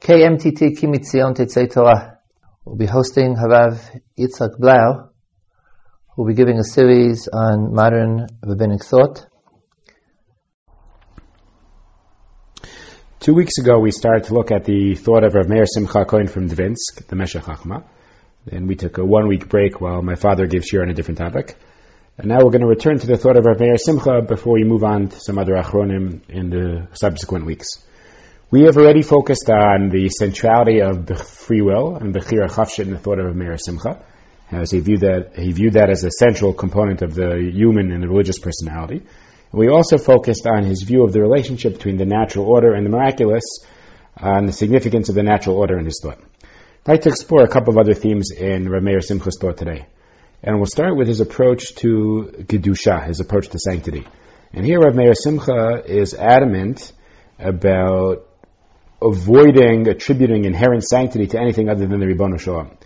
KMTT Ki MiTzion Tetzei Torah. We'll be hosting Harav Yitzhak Blau, who will be giving a series on modern rabbinic thought. Two weeks ago, we started to look at the thought of Rav Meir Simcha Cohen from Dvinsk, the Meshech Chachma. Then we took a one week break while my father gave shiur on a different topic. And now we're going to return to the thought of Rav Meir Simcha before we move on to some other achronim in the subsequent weeks. We have already focused on the centrality of free will and the Bechira Chafshit in the thought of Meir Simcha, as he viewed that he viewed that as a central component of the human and the religious personality. We also focused on his view of the relationship between the natural order and the miraculous, on the significance of the natural order in his thought. I'd like to explore a couple of other themes in Rav Meir Simcha's thought today. And we'll start with his approach to Kedusha, his approach to sanctity. And here Rav Simcha is adamant about avoiding attributing inherent sanctity to anything other than the Ribbon Shalom.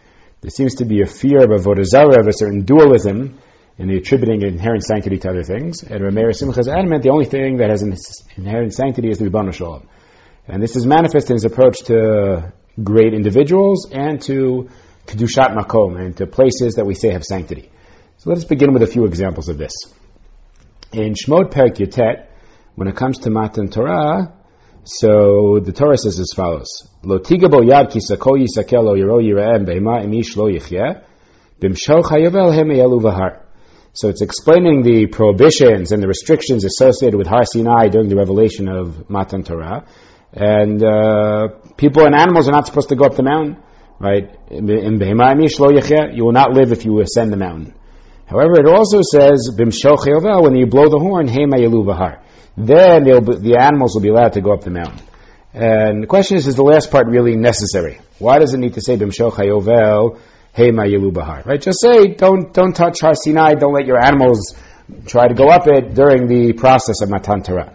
There seems to be a fear of avodah zarah, of a certain dualism in the attributing inherent sanctity to other things. And Rav Meir Simcha adamant the only thing that has inherent sanctity is the Ribbon Shalom. And this is manifest in his approach to great individuals and to kedushat makom and to places that we say have sanctity. So let us begin with a few examples of this. In Shmot Perik Yotet, when it comes to Matan Torah, so the Torah says as follows: Lo tigabo yad kisako yisakelo yiro yiraem beima imish lo bimshol chayavel vahar. So it's explaining the prohibitions and the restrictions associated with Har Sinai during the revelation of Matan Torah. And uh, people and animals are not supposed to go up the mountain right? You will not live if you ascend the mountain. However, it also says, when you blow the horn, then the animals will be allowed to go up the mountain. And the question is, is the last part really necessary? Why does it need to say b'mshoch bahar? Right? Just say, don't, don't touch Har Sinai, don't let your animals try to go up it during the process of Matan Torah.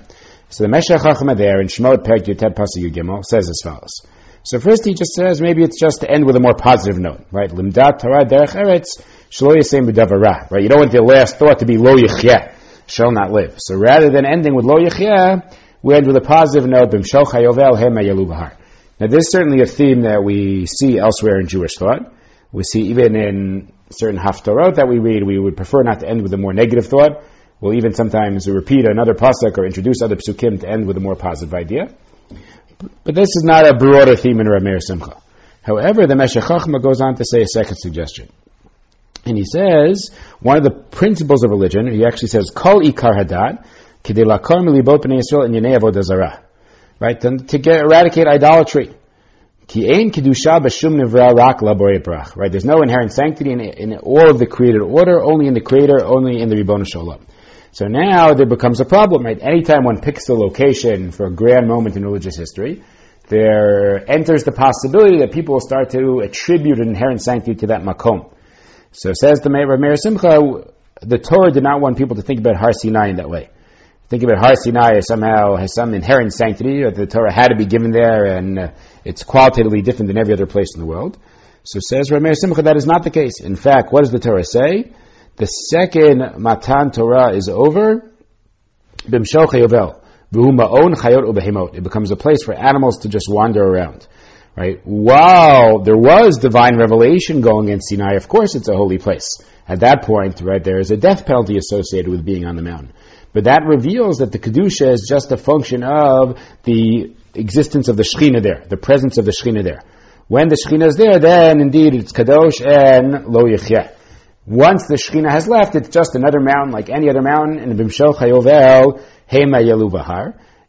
So the Meshech Chachma there in Shemot Perek Yutet Pasuk says as follows. So first he just says maybe it's just to end with a more positive note, right? Limdat Torah derech eretz shlo yisem b'davara, right? You don't want the last thought to be lo yichya, shall not live. So rather than ending with lo yichya, we end with a positive note, b'mshol chayovel hema yalu bahar. Now this is certainly a theme that we see elsewhere in Jewish thought. We see even in certain haftarot that we read, we would prefer not to end with a more negative thought. We'll even sometimes repeat another pasuk or introduce other psukim to end with a more positive idea. But this is not a broader theme in Rav Meir Simcha. However, the Meshech Chachma goes on to say a second suggestion. And he says, one of the principles of religion, he actually says, Kol ikar hadat, kidei lakar Yisrael in yanei avodah Right? To, to get, eradicate idolatry. Right? There's no inherent sanctity in, in all of the created order, only in the creator, only in the Ribbon Shalom. So now there becomes a problem, right? Anytime one picks a location for a grand moment in religious history, there enters the possibility that people will start to attribute an inherent sanctity to that makom. So says the Rav Meir Simcha, the Torah did not want people to think about Har Sinai in that way. Think about Har Sinai as somehow has some inherent sanctity, or the Torah had to be given there, and uh, it's qualitatively different than every other place in the world. So says Rav Meir Simcha, that is not the case. In fact, what does the Torah say? The second Matan Torah is over, Bimshel Chayovel. It becomes a place for animals to just wander around. Right? While there was divine revelation going in Sinai, of course it's a holy place. At that point, right, there is a death penalty associated with being on the mountain. But that reveals that the Kedusha is just a function of the existence of the Shekhinah there, the presence of the Shekhinah there. When the Shekhinah is there, then indeed it's Kadosh and Lo Yechyeh. Once the Shekhinah has left, it's just another mountain like any other mountain, and Bimshel Chayovel, Hema Yelu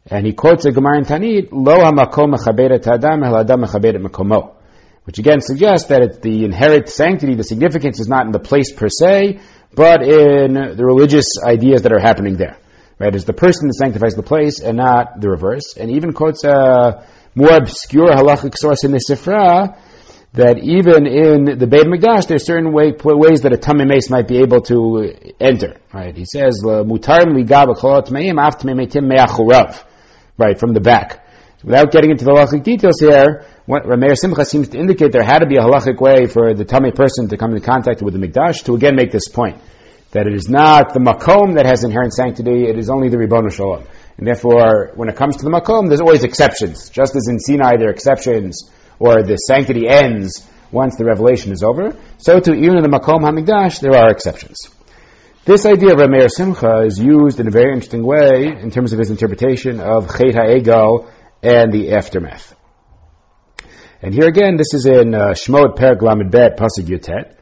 And he quotes a Gemara in Taanit, Lo HaMakom Mechabedet Adam, El Adam Mechabedet Mekomo. Which again suggests that it's the inherent sanctity, the significance is not in the place per se, but in the religious ideas that are happening there. Right? It's the person that sanctifies the place and not the reverse. And even quotes a more obscure halachic source in the Sifra, that even in the Beit Mikdash, there's certain way, ways that a tummy mace might be able to enter. Right? He says, "Mutar Right from the back. Without getting into the halachic details here, what Rameir Simcha seems to indicate there had to be a halachic way for the tamei person to come into contact with the Mikdash to again make this point that it is not the makom that has inherent sanctity; it is only the Ribbon Shalom. And therefore, when it comes to the makom, there's always exceptions. Just as in Sinai there are exceptions, or the sanctity ends once the revelation is over, so too even in the makom hamikdash there are exceptions. This idea of Rameir Simcha is used in a very interesting way in terms of his interpretation of Chet HaEgel and the aftermath. And here again, this is in uh, Shmot Perek Lamed Bet Pasuk Yutet.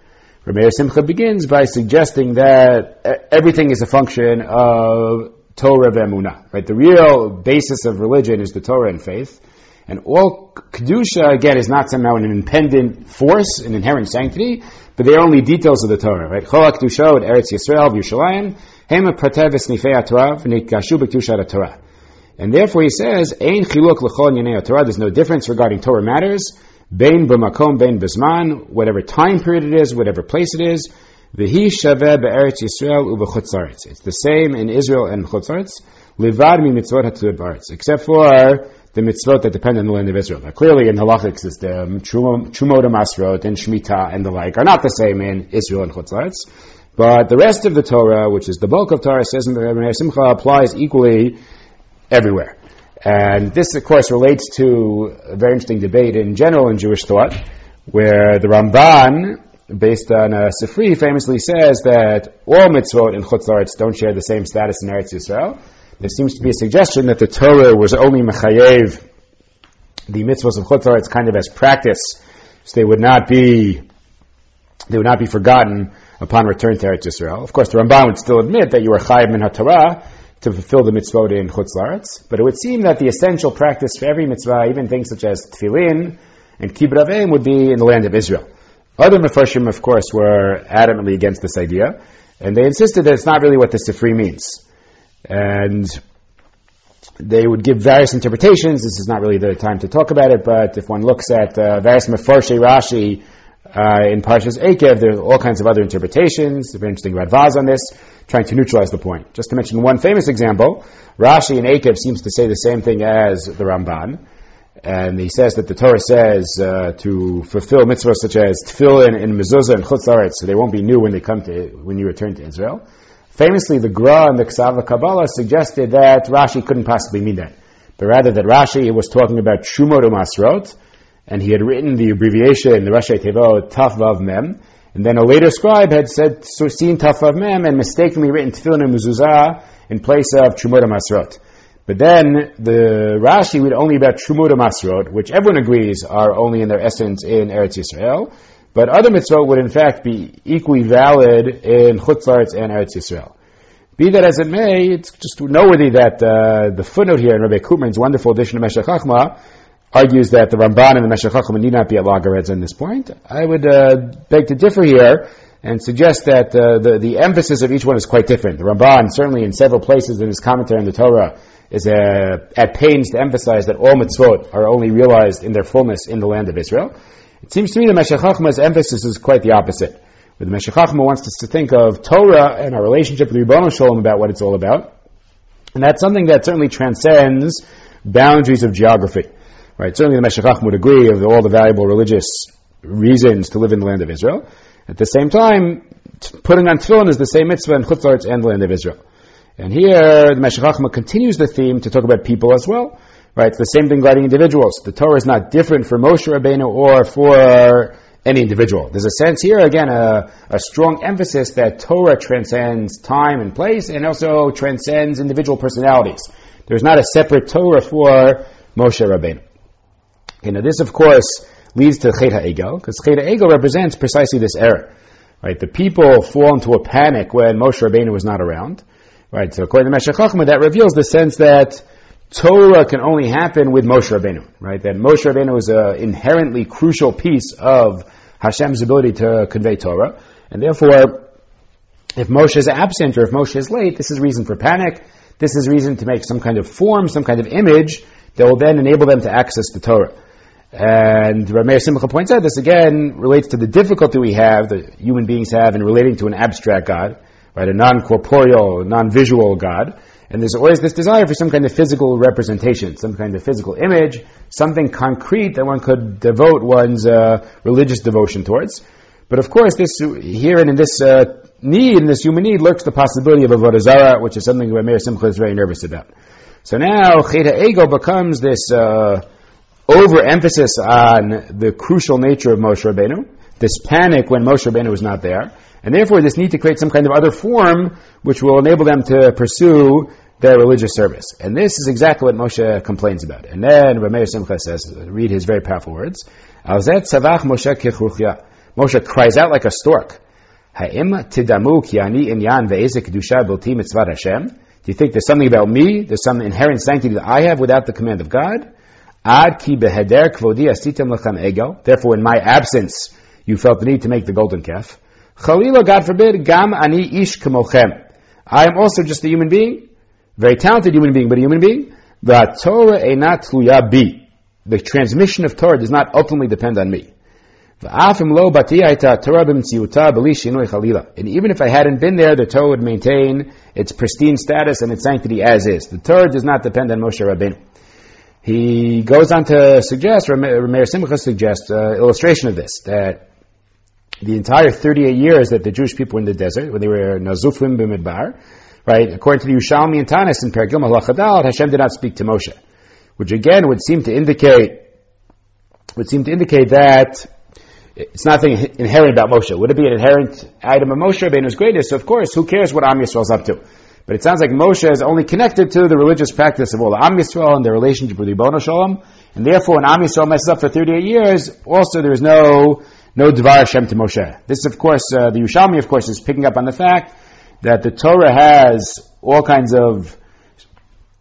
Rameir Simcha begins by suggesting that everything is a function of Torah v'emunah. Right, the real basis of religion is the Torah and faith, and all kedusha again is not somehow an independent force, an inherent sanctity, but they are only details of the Torah. Right, Chol kedusha Eretz Yisrael v'Yushalayim hema pratev v'snifei Torah v'nikashu b'kedusha Torah. And therefore he says, Ein chiluk l'chol yanei Torah. There's no difference regarding Torah matters. Bein b'makom, bein b'zman, whatever time period it is, whatever place it is. V'hi shaveh be'eretz Yisrael u'b'chutzaretz. It's the same in Israel and chutzaretz. Livad mi mitzvot ha'tzuv ba'aretz. Except for the mitzvot that depend on the land of Israel. Now, clearly in the halachic system, Trumot Masrot and Shemitah and the like are not the same in Israel and chutzaretz. But the rest of the Torah, which is the bulk of Torah, says in the Rebbe Simcha, applies equally everywhere. And this, of course, relates to a very interesting debate in general in Jewish thought, where the Ramban, based on a Sifri, famously says that all mitzvot in Chutz don't share the same status in Eretz Yisrael. There seems to be a suggestion that the Torah was only mechayev the mitzvahs of Chutz kind of as practice, so they would not be they would not be forgotten upon return to Eretz Yisrael. Of course, the Ramban would still admit that you are chayiv min ha-Torah, to fulfill the mitzvot in Chutz but it would seem that the essential practice for every mitzvah, even things such as tefillin and kibbut would be in the land of Israel. Other Mefarshim, of course, were adamantly against this idea, and they insisted that it's not really what the Sifri means. And they would give various interpretations. This is not really the time to talk about it, but if one looks at uh, various Mefarshei Rashi uh, in Parshas Eikev, there's all kinds of other interpretations. Very interesting Radvaz on this trying to neutralize the point. Just to mention one famous example, Rashi in Eikev seems to say the same thing as the Ramban. And he says that the Torah says uh, to fulfill mitzvahs such as tefillin and mezuzah and chutz so they won't be new when they come to when you return to Israel. Famously, the Gra and the Ksava Kabbalah suggested that Rashi couldn't possibly mean that, but rather that Rashi was talking about Shumot um Masrot, and he had written the abbreviation, the Rashi Tevot Taf Vav Mem, and then a later scribe had said, seen Tafav Mem and mistakenly written Tefillin and Mezuzah in place of Trumot Masrot. Um but then the Rashi read only about Trumot Masrot, um which everyone agrees are only in their essence in Eretz Yisrael. But other mitzvot would in fact be equally valid in Chutzlaretz and Eretz Yisrael. Be that as it may, it's just noteworthy that uh, the footnote here in Rabbi Kuprin's wonderful edition of Meshech Chochmah argues that the Ramban and the Meshech Chochmah need not be at loggerheads on this point. I would uh, beg to differ here and suggest that uh, the, the emphasis of each one is quite different. The Ramban, certainly in several places in his commentary on the Torah, is uh, at pains to emphasize that all mitzvot are only realized in their fullness in the land of Israel. It seems to me the Meshech Chochmah's emphasis is quite the opposite. Where the Meshech Chochmah wants us to think of Torah and our relationship with Ribono Shalom about what it's all about. And that's something that certainly transcends boundaries of geography. Right? Certainly the Meshech would agree of all the valuable religious reasons to live in the land of Israel. At the same time, putting on tefillin is the same mitzvah in Chutzlarts and the land of Israel. And here, the Meshech continues the theme to talk about people as well. Right? It's the same thing regarding individuals. The Torah is not different for Moshe Rabbeinu or for any individual. There's a sense here, again, a, a, strong emphasis that Torah transcends time and place and also transcends individual personalities. There's not a separate Torah for Moshe Rabbeinu. Okay, now this, of course, leads to Chet HaEgel, because Chet HaEgel represents precisely this error. Right? The people fall into a panic when Moshe Rabbeinu was not around. Right? So according to Meshech that reveals the sense that Torah can only happen with Moshe Rabbeinu. Right? That Moshe Rabbeinu is an inherently crucial piece of Hashem's ability to convey Torah. And therefore, if Moshe is absent or if Moshe is late, this is reason for panic. This is reason to make some kind of form, some kind of image that will then enable them to access the Torah. And Rameir Simcha points out this again relates to the difficulty we have, that human beings have in relating to an abstract God, right, a non-corporeal, non-visual God. And there's always this desire for some kind of physical representation, some kind of physical image, something concrete that one could devote one's uh, religious devotion towards. But of course, this here and in this uh, need, in this human need, lurks the possibility of a avodah zarah, which is something Rameir Simcha is very nervous about. So now Chet HaEgel becomes this uh, overemphasis on the crucial nature of Moshe Rabbeinu, this panic when Moshe Rabbeinu was not there, and therefore this need to create some kind of other form which will enable them to pursue their religious service. And this is exactly what Moshe complains about. And then Rameir Simcha says, read his very powerful words, Moshe cries out like a stork. Ha'im ki ani. Do you think there's something about me? There's some inherent sanctity that I have without the command of God? Ad ki. Therefore, in my absence, you felt the need to make the golden calf. Chalila, God forbid, gam ani ish kamochem. I am also just a human being, very talented human being, but a human being. The Torah einat tluya bi. The transmission of Torah does not ultimately depend on me. And even if I hadn't been there, the Torah would maintain its pristine status and its sanctity as is. The Torah does not depend on Moshe Rabbeinu. He goes on to suggest, Rameir Simcha suggests, uh, illustration of this, that the entire 38 years that the Jewish people were in the desert, when they were Nazufim b'midbar, right, according to the Yerushalmi and Tanis in Pergim Halachadal, Hashem did not speak to Moshe. Which again would seem to indicate, would seem to indicate that it's nothing inherent about Moshe. Would it be an inherent item of Moshe Rabbeinu's greatness? Of course, who cares what Am Yisrael's up to? But it sounds like Moshe is only connected to the religious practice of all Am Yisrael and their relationship with Ribono Shalom, and therefore when Am Yisrael messes up for 38 years, also there is no, no Dvar Hashem to Moshe. This of course, uh, the Yerushalmi of course is picking up on the fact that the Torah has all kinds of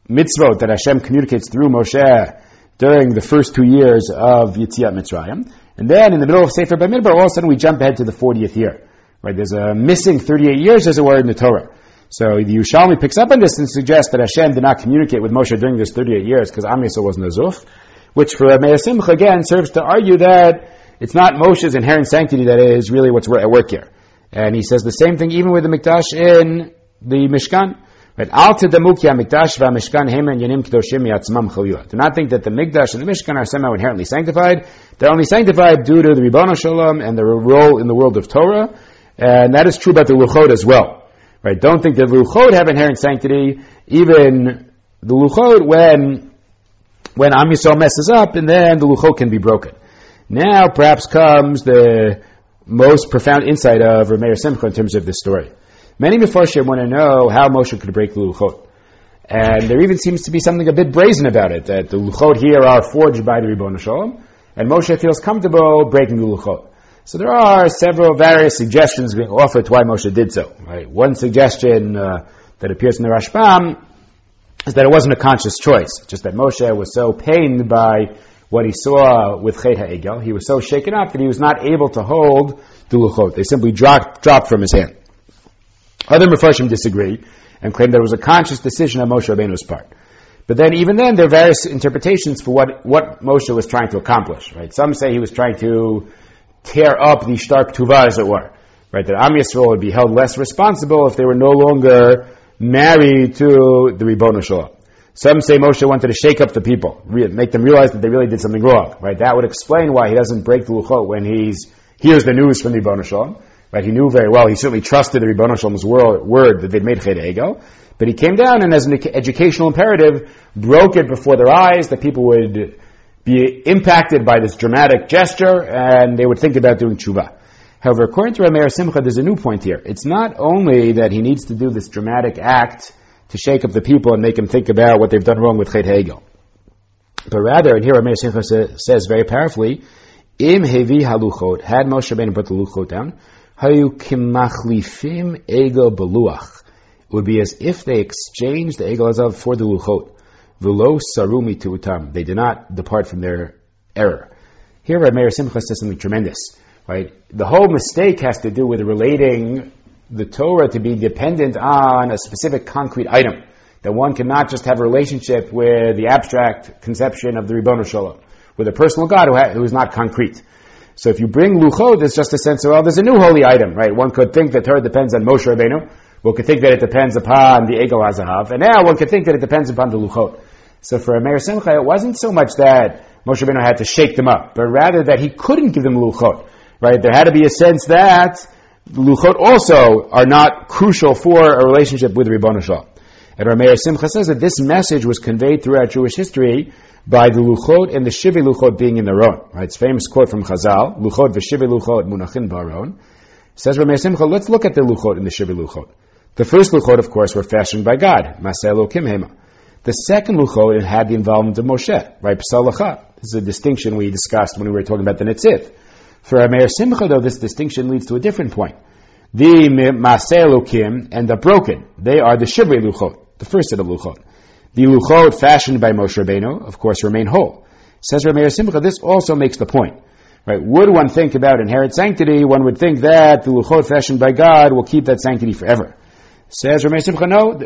mitzvot that Hashem communicates through Moshe during the first two years of Yitziat Mitzrayim. And then in the middle of Sefer Bamidbar, all of a sudden we jump ahead to the 40th year. Right? There's a missing 38 years, as it were, in the Torah. So the Yerushalmi picks up on this and suggests that Hashem did not communicate with Moshe during this 38 years because Am wasn't a Zuf, which for Meir Simcha again serves to argue that it's not Moshe's inherent sanctity that is really what's at work here. And he says the same thing even with the Mikdash in the Mishkan. Do not think that the mikdash and the mishkan are somehow inherently sanctified. They're only sanctified due to the Ribbana Shalom and their role in the world of Torah. And that is true about the Luchot as well. Right? Don't think that the Luchot have inherent sanctity. Even the Luchot, when, when Am Yisrael messes up, and then the Luchot can be broken. Now perhaps comes the most profound insight of Rameir Simcha in terms of this story. Many Mefarshim want to know how Moshe could break the Luchot. And there even seems to be something a bit brazen about it, that the Luchot here are forged by the Ribbon Shalom, and Moshe feels comfortable breaking the Luchot. So there are several various suggestions being offered to why Moshe did so. Right? One suggestion uh, that appears in the Rashbam is that it wasn't a conscious choice, just that Moshe was so pained by what he saw with Chet HaEgel, he was so shaken up that he was not able to hold the Luchot. They simply dropped, dropped from his hand. Other Mepharshim disagree and claim there was a conscious decision on Moshe Rabbeinu's part. But then, even then, there are various interpretations for what, what Moshe was trying to accomplish, right? Some say he was trying to tear up the Shtar Ketuvah, as it were, right? That Am Yisrael would be held less responsible if they were no longer married to the Ribbon Shalom. Some say Moshe wanted to shake up the people, make them realize that they really did something wrong, right? That would explain why he doesn't break the Luchot when he hears the news from the Ribbon Shalom. Right? He knew very well, he certainly trusted the Ribbon Shalom's word that they'd made Ched Ego. But he came down and as an educational imperative, broke it before their eyes, that people would be impacted by this dramatic gesture, and they would think about doing tshuva. However, according to Rameir Simcha, there's a new point here. It's not only that he needs to do this dramatic act to shake up the people and make them think about what they've done wrong with Chet HaEgel. But rather, and here Rameir Simcha says very powerfully, Im hevi haluchot, had Moshe Rabbeinu put the luchot down, Hayu kimachlifim ego beluach. It would be as if they exchanged the egel azav for the luchot. Velo sarumi tuutam. They did not depart from their error. Here, Rav Simcha says something tremendous. Right? The whole mistake has to do with relating the Torah to be dependent on a specific concrete item. That one cannot just have a relationship with the abstract conception of the Ribbon Shalom, with a personal God who, ha- who is not concrete. So if you bring luchot, it's just a sense of, well, there's a new holy item, right? One could think that Torah depends on Moshe Rabbeinu. One could think that it depends upon the Egel HaZahav. And now one could think that it depends upon the luchot. So for Meir Simcha, it wasn't so much that Moshe Rabbeinu had to shake them up, but rather that he couldn't give them luchot, right? There had to be a sense that luchot also are not crucial for a relationship with Ribbon Shalom. And Rameir Simcha says that this message was conveyed throughout Jewish history by the Luchot and the Shivi Luchot being in their own. Right? It's a famous quote from Chazal, Luchot v'Shivi Luchot munachin baron. Says Rameir Simcha, let's look at the Luchot and the Shivi Luchot. The first Luchot, of course, were fashioned by God, Maselo Kimhema. The second Luchot had the involvement of Moshe, right? Psalacha. This is a distinction we discussed when we were talking about the Netziv. For Rameir Simcha, though, this distinction leads to a different point. The Maseh and the broken, they are the Shivri Luchot, the first set of Luchot. The Luchot fashioned by Moshe Rabbeinu, of course, remain whole. Says Rameir Simcha, this also makes the point. Right? Would one think about inherent sanctity, one would think that the Luchot fashioned by God will keep that sanctity forever. Says Rameir Simcha, no,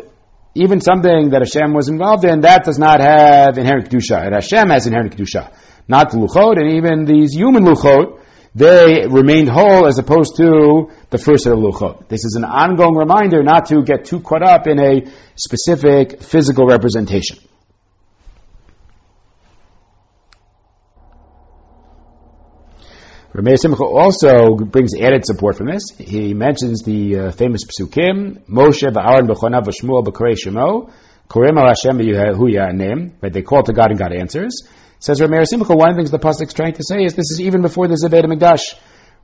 even something that Hashem was involved in, that does not have inherent Kedusha. And Hashem has inherent Kedusha. Not the Luchot, and even these human Luchot, they remained whole as opposed to the first set of. This is an ongoing reminder not to get too caught up in a specific physical representation. Rameir Simcha also brings added support from this. He mentions the uh, famous psukim, Moshe v'Aaron b'chonav v'Shmuel b'korei shemo, korim al Hashem name, right? They call to God and God answers. Says Rameir Simcha, one of the things the pasuk is trying to say is this is even before there's a Beit HaMikdash,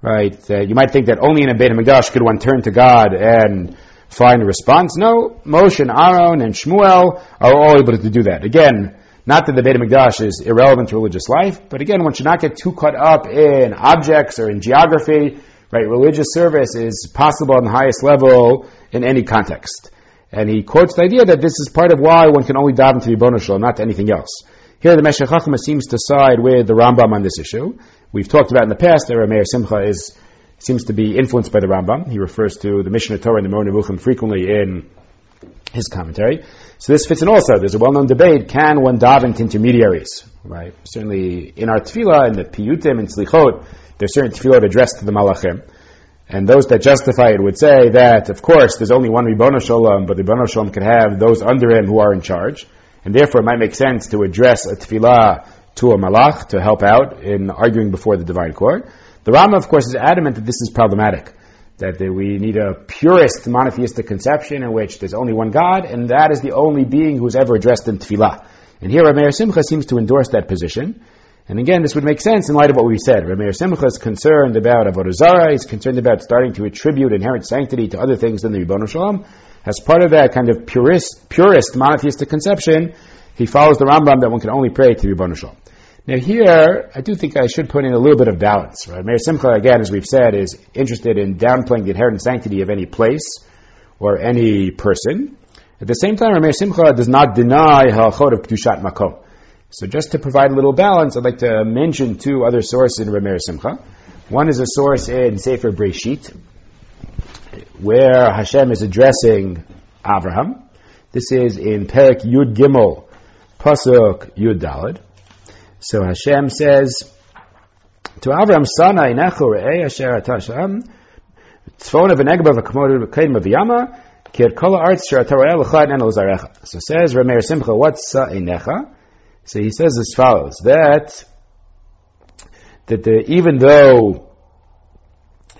right? Uh, you might think that only in a Beit HaMikdash could one turn to God and find a response. No, Moshe and Aaron and Shmuel are all able to do that. Again, not that the Beit HaMikdash is irrelevant to religious life, but again, one should not get too caught up in objects or in geography, right? Religious service is possible on the highest level in any context. And he quotes the idea that this is part of why one can only daven to the Shalom, not to anything else. Here the Meshech Chochmah seems to side with the Rambam on this issue. We've talked about in the past that Rameir Simcha is, seems to be influenced by the Rambam. He refers to the Mishnah Torah and the Moreh Nevuchim frequently in his commentary. So this fits in also. There's a well-known debate, can one daven to intermediaries? Right? Certainly in our tefillah, in the piyutim, and slichot, there's certain tefillot addressed to the malachim. And those that justify it would say that, of course, there's only one Ribono Shalom, but Ribono Shalom could have those under him who are in charge and therefore it might make sense to address a tefillah to a malach to help out in arguing before the divine court. The Rambam, of course, is adamant that this is problematic, that we need a purist monotheistic conception in which there's only one God, and that is the only being who's ever addressed in tefillah. And here Rameir Simcha seems to endorse that position. And again, this would make sense in light of what we said. Rameir Simcha is concerned about Avodah Zarah, he's concerned about starting to attribute inherent sanctity to other things than the Ribono Shalom. As part of that kind of purist, purist monotheistic conception, he follows the Rambam that one can only pray to Ribono Shalom. Now here, I do think I should put in a little bit of balance, right? Meir Simcha, again, as we've said, is interested in downplaying the inherent sanctity of any place or any person. At the same time, Meir Simcha does not deny halachot of Kedushat Makom. So just to provide a little balance, I'd like to mention two other sources in Rameir Simcha. One is a source in Sefer Breshit, where Hashem is addressing Abraham. This is in Perik Yud Gimel, Pasuk Yud Dalad. So Hashem says to Abraham, Sana inechu re'ei asher atasham, tzvona v'negba v'kamodu v'kaim v'yama, kir kol ha'artz asher ataroel l'chad en. So says Rameir Simcha, what's sa'inecha? So he says as follows, that, that the, even though,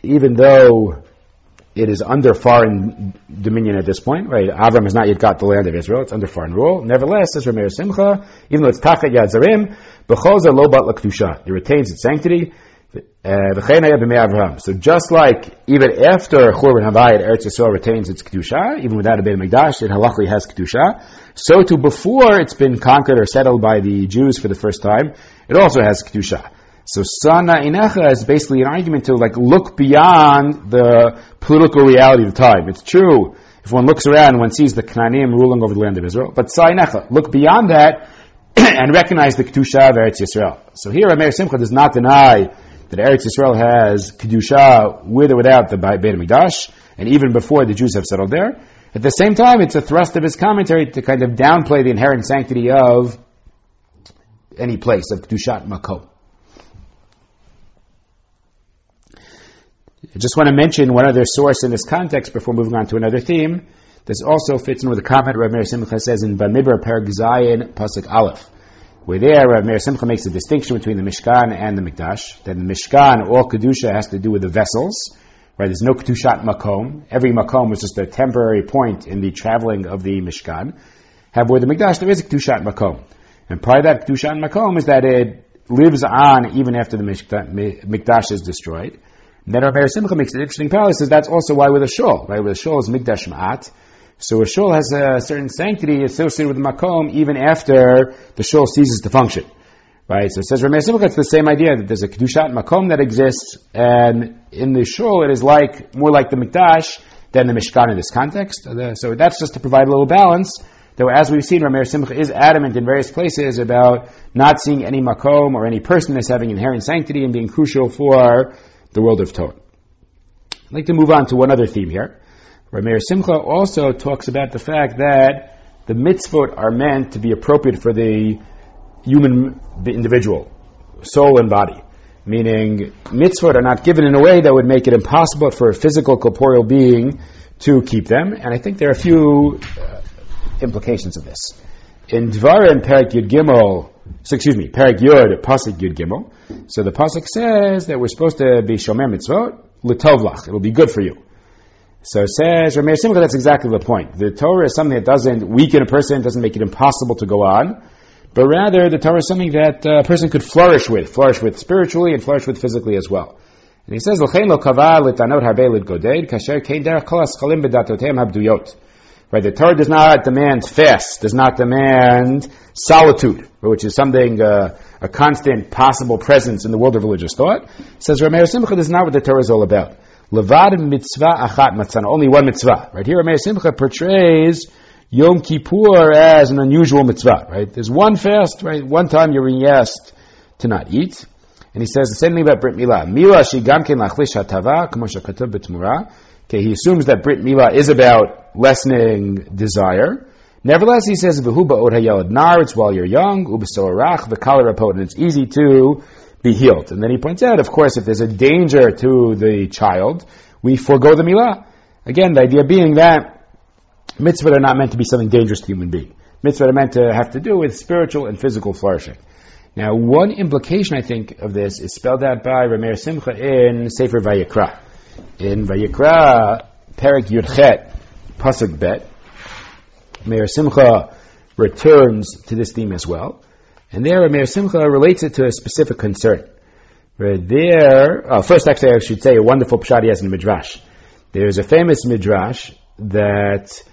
even though it is under foreign dominion at this point, right? Avram has not yet got the land of Israel; it's under foreign rule. Nevertheless, says Rameir Simcha, even though it's tachat yad zarim, b'chozer lo bat it retains its sanctity. Uh, so just like even after Churban HaBayit, Eretz Yisrael retains its kedusha, even without a Beit Mikdash, it halachically has kedusha. So too, before it's been conquered or settled by the Jews for the first time, it also has kedusha. So sana inecha is basically an argument to like look beyond the political reality of the time. It's true if one looks around, one sees the Canaanim ruling over the land of Israel. But sa inecha, look beyond that and recognize the kedusha of Eretz Yisrael. So here, Rameir Simcha does not deny that Eretz Yisrael has kedusha with or without the Beit Hamikdash, and even before the Jews have settled there. At the same time, it's a thrust of his commentary to kind of downplay the inherent sanctity of any place of kedushat makom. I just want to mention one other source in this context before moving on to another theme. This also fits in with the comment Rav Meir Simcha says in Bamidbar Perek Zayin Pasuk Aleph. Where there, Rav Meir Simcha makes a distinction between the Mishkan and the Mikdash. That the Mishkan, all Kedusha has to do with the vessels. Right? There's no Kedushat Makom. Every Makom was just a temporary point in the traveling of the Mishkan. However, with the Mikdash, there is a Kedushat Makom. And part of that Kedushat Makom is that it lives on even after the Mikdash is destroyed. And then Rabbi Simcha makes an interesting parallel. Says that's also why with a shul, right? With a shul is Mikdash Ma'at. So a shul has a certain sanctity associated with the makom even after the shul ceases to function. Right? So it says Rameir Simcha, it's the same idea that there's a kedushat makom that exists, and in the shul it is like more like the mikdash than the mishkan in this context. So that's just to provide a little balance. Though as we've seen, Rameir Simcha is adamant in various places about not seeing any makom or any person as having inherent sanctity and being crucial for the world of Torah. I'd like to move on to one other theme here. Rameir Simcha also talks about the fact that the mitzvot are meant to be appropriate for the human individual, soul and body. Meaning, mitzvot are not given in a way that would make it impossible for a physical, corporeal being to keep them. And I think there are a few uh, implications of this. In Dvarim, Perak Yud Gimel, so excuse me, Perak Yud, Pasuk Yud Gimel. So the Pasuk says that we're supposed to be Shomer Mitzvot, L'tovlach, it'll be good for you. So it says, Rameir Simcha, that's exactly the point. The Torah is something that doesn't weaken a person, doesn't make it impossible to go on, but rather the Torah is something that a person could flourish with, flourish with spiritually and flourish with physically as well. And he says. Right, the Torah does not demand fast, does not demand solitude, which is something, uh, a constant possible presence in the world of religious thought. Says Rameir Simcha, this is not what the Torah is all about. Levad mitzvah achat matzana, only one mitzvah. Right here, Rameir Simcha portrays Yom Kippur as an unusual mitzvah. Right, there's one fast. Right, one time you're being asked to not eat, and he says the same thing about Brit Milah. Milah she gamken lachlish hatava. Okay, he assumes that Brit Milah is about lessening desire. Nevertheless, he says, "V'hu ba'od hayalad nar." It's while you're young. Ubesorach v'kal and it's easy to be healed. And then he points out, of course, if there's a danger to the child, we forego the milah. Again, the idea being that mitzvah are not meant to be something dangerous to human being. Mitzvah are meant to have to do with spiritual and physical flourishing. Now, one implication I think of this is spelled out by Rameir Simcha in Sefer Vayikra. In Vayikra, Perik Yudchet, Pasuk Bet, Meir Simcha returns to this theme as well. And there, Meir Simcha relates it to a specific concern. Right there, oh, first actually I should say a wonderful pshat he has in Midrash. There's a famous Midrash that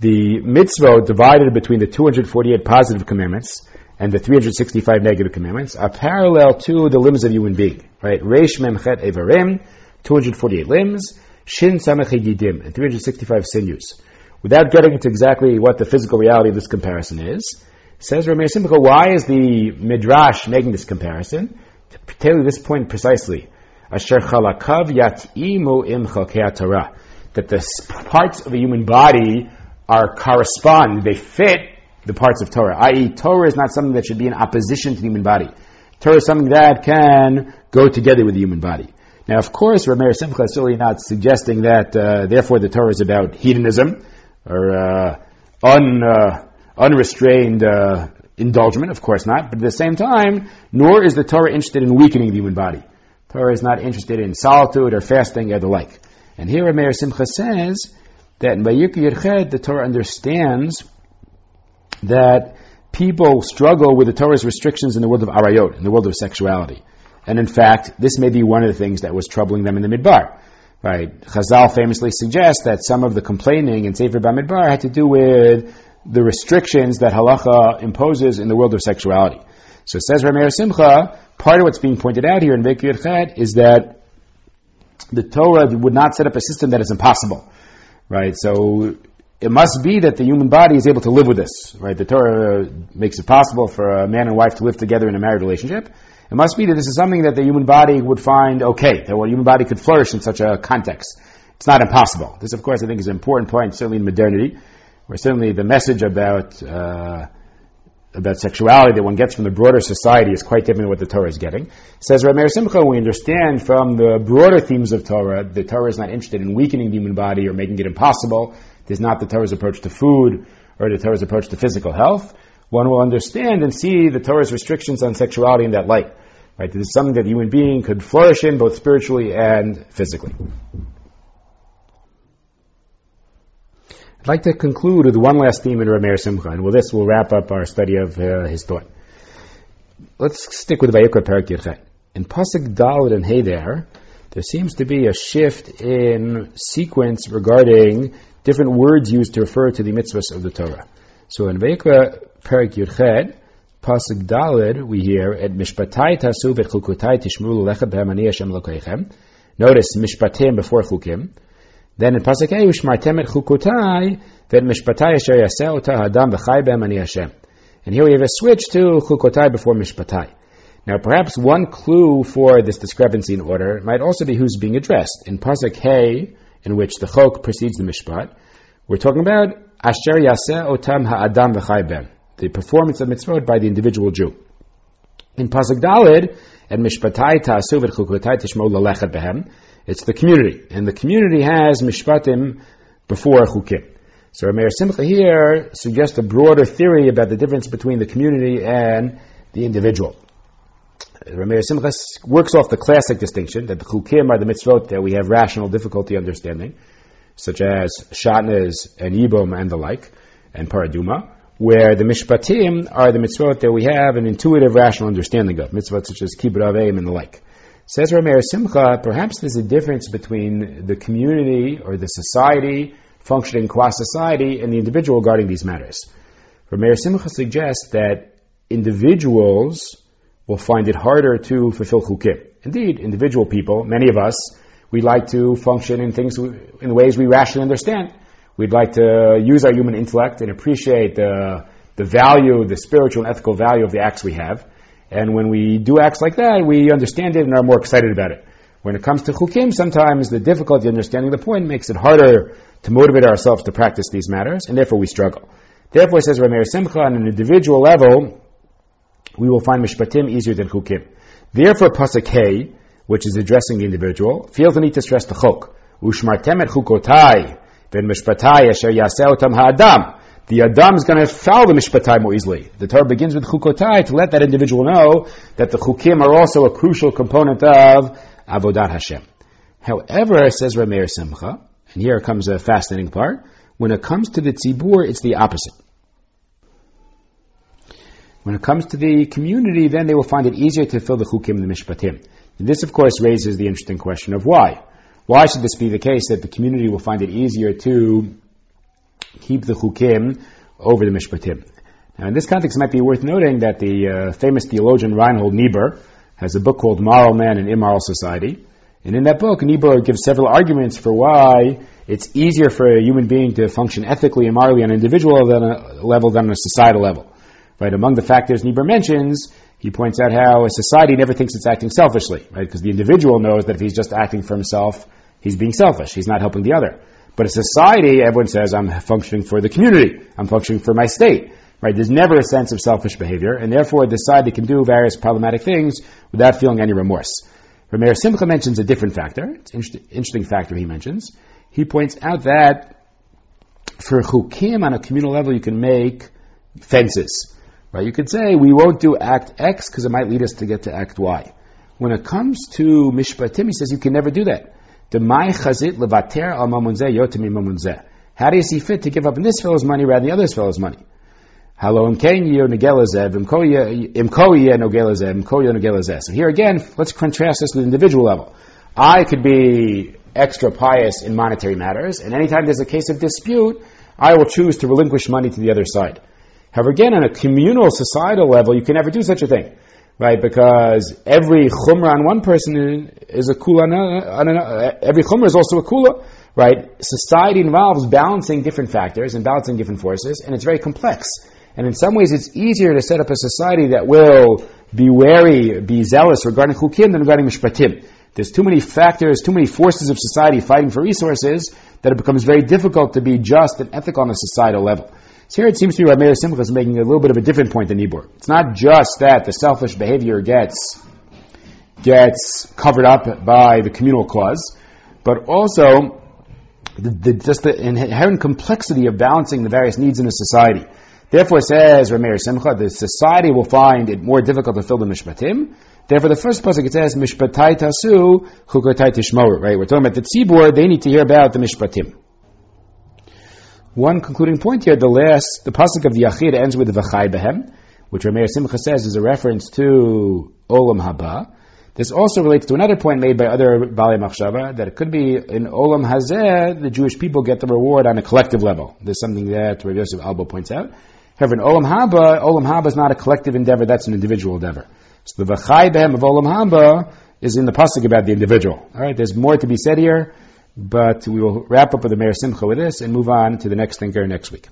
the mitzvah divided between the 248 positive commandments and the 365 negative commandments are parallel to the limbs of a human being. Right? Reish Memchet Evarim, 248 limbs, Shin Samach Yidim, and 365 sinews. Without getting into exactly what the physical reality of this comparison is, says Rameir Simcha, why is the Midrash making this comparison? To tell you this point precisely. Asher chalakav yat'imu im Torah. That the parts of a human body are correspond, they fit the parts of Torah. I.e., Torah is not something that should be in opposition to the human body. Torah is something that can go together with the human body. Now, of course, Rameir Simcha is certainly not suggesting that, uh, therefore, the Torah is about hedonism or uh, un, uh, unrestrained uh, indulgence, of course not. But at the same time, nor is the Torah interested in weakening the human body. Torah is not interested in solitude or fasting or the like. And here Rameir Simcha says that in Vayikra Yerched, the Torah understands that people struggle with the Torah's restrictions in the world of arayot, in the world of sexuality. And in fact, this may be one of the things that was troubling them in the Midbar. Right. Chazal famously suggests that some of the complaining in Sefer Bamidbar had to do with the restrictions that halacha imposes in the world of sexuality. So says Rameir Simcha, part of what's being pointed out here in Vayikra Yerched is that the Torah would not set up a system that is impossible. Right? So it must be that the human body is able to live with this. Right? The Torah makes it possible for a man and wife to live together in a married relationship. It must be that this is something that the human body would find okay, that the human body could flourish in such a context. It's not impossible. This, of course, I think is an important point, certainly in modernity, where certainly the message about uh, about sexuality that one gets from the broader society is quite different than what the Torah is getting. Says Rameir Simcha, we understand from the broader themes of Torah, the Torah is not interested in weakening the human body or making it impossible. It is not the Torah's approach to food or the Torah's approach to physical health one will understand and see the Torah's restrictions on sexuality in that light. Right? This is something that a human being could flourish in both spiritually and physically. I'd like to conclude with one last theme in Rameir Simcha, and with this we'll wrap up our study of uh, his thought. Let's stick with Vayikra Perak Yirchet. In Pasuk Dalit and Hey there, seems to be a shift in sequence regarding different words used to refer to the mitzvahs of the Torah. So in Vayikra Perak Yirchet, Pasuk Dalid, we hear at Mishpatai Tasu v'chukutai tishmru lechem b'hem Hashem. Notice Mishpatim before Chukim. Then in Pasuk A, Ushmartem et then Mishpatai asher yaseh ota hadam v'chai ani Hashem. And here we have a switch to chukotai before Mishpatai. Now perhaps one clue for this discrepancy in order might also be who's being addressed. In Pasuk Hey, in which the chok precedes the Mishpat, we're talking about Asher yaseh otam ha'adam v'chai b'hem, the performance of mitzvot by the individual Jew. In Pasuk Dalid, and Mishpatai ta'asu v'chukotai tishmo lalechet behem, it's the community, and the community has mishpatim before chukim. So Rameir Simcha here suggests a broader theory about the difference between the community and the individual. Rameir Simcha works off the classic distinction that the chukim are the mitzvot that we have rational difficulty understanding, such as shatnez and yibum and the like, and paraduma, where the mishpatim are the mitzvot that we have an intuitive rational understanding of, mitzvot such as kibbut avim and the like. Says Rameir Simcha, perhaps there's a difference between the community or the society functioning qua society and the individual regarding these matters. Rameir Simcha suggests that individuals will find it harder to fulfill chukim. Indeed, individual people, many of us, we like to function in things in ways we rationally understand. We'd like to use our human intellect and appreciate the, the value, the spiritual and ethical value of the acts we have. And when we do acts like that, we understand it and are more excited about it. When it comes to chukim, sometimes the difficulty understanding the point makes it harder to motivate ourselves to practice these matters, and therefore we struggle. Therefore, says Rameir Simcha, on an individual level, we will find mishpatim easier than chukim. Therefore, pasuk which is addressing the individual, feels the need to stress the chok. Ushmartem et chukotai, ben mishpatai asher yaseh ha'adam the Adam is going to follow the Mishpatai more easily. The Torah begins with Chukotai to let that individual know that the Chukim are also a crucial component of Avodat Hashem. However, says Rameir Simcha, and here comes a fascinating part, when it comes to the Tzibur, it's the opposite. When it comes to the community, then they will find it easier to fill the Chukim and the Mishpatim. And this, of course, raises the interesting question of why. Why should this be the case that the community will find it easier to keep the chukim over the mishpatim. Now, in this context, it might be worth noting that the uh, famous theologian Reinhold Niebuhr has a book called Moral Man and Immoral Society. And in that book, Niebuhr gives several arguments for why it's easier for a human being to function ethically and morally on an individual level than a societal level. Right? Among the factors Niebuhr mentions, he points out how a society never thinks it's acting selfishly, right? Because the individual knows that if he's just acting for himself, he's being selfish. He's not helping the other. But a society, everyone says, I'm functioning for the community. I'm functioning for my state. Right? There's never a sense of selfish behavior, and therefore the society can do various problematic things without feeling any remorse. Rameir Simcha mentions a different factor. It's an interesting factor he mentions. He points out that for chukim on a communal level, you can make fences. Right? You could say, we won't do act X because it might lead us to get to act Y. When it comes to mishpatim, he says you can never do that. How do you see fit to give up this fellow's money rather than the other fellow's money? So here again, let's contrast this with the individual level. I could be extra pious in monetary matters, and anytime there's a case of dispute, I will choose to relinquish money to the other side. However, again, on a communal societal level, you can never do such a thing right? Because every chumrah on one person is a kula on another. Every chumrah is also a kula, right? Society involves balancing different factors and balancing different forces, and it's very complex. And in some ways, it's easier to set up a society that will be wary, be zealous regarding chukim than regarding mishpatim. There's too many factors, too many forces of society fighting for resources that it becomes very difficult to be just and ethical on a societal level. So here it seems to me Rameir Simcha is making a little bit of a different point than Niebuhr. It's not just that the selfish behavior gets gets covered up by the communal clause, but also the, the, just the inherent complexity of balancing the various needs in a society. Therefore, says Rameir Simcha, the society will find it more difficult to fill the mishpatim. Therefore, the first pasuk it says mishpatai tasu chukotai tishmor. Right, we're talking about the tzibur; they need to hear about the mishpatim. One concluding point here, the last, the pasuk of the Yachid ends with V'chai Behem, which Rameir Simcha says is a reference to Olam Haba. This also relates to another point made by other Bali Machshava, that it could be in Olam Hazeh, the Jewish people get the reward on a collective level. There's something that Rav Yosef Albo points out. However, in Olam Haba, Olam Haba is not a collective endeavor, that's an individual endeavor. So the V'chai Behem of Olam Haba is in the pasuk about the individual. Alright, there's more to be said here, but we will wrap up with the Meir Simcha with this and move on to the next thinker next week.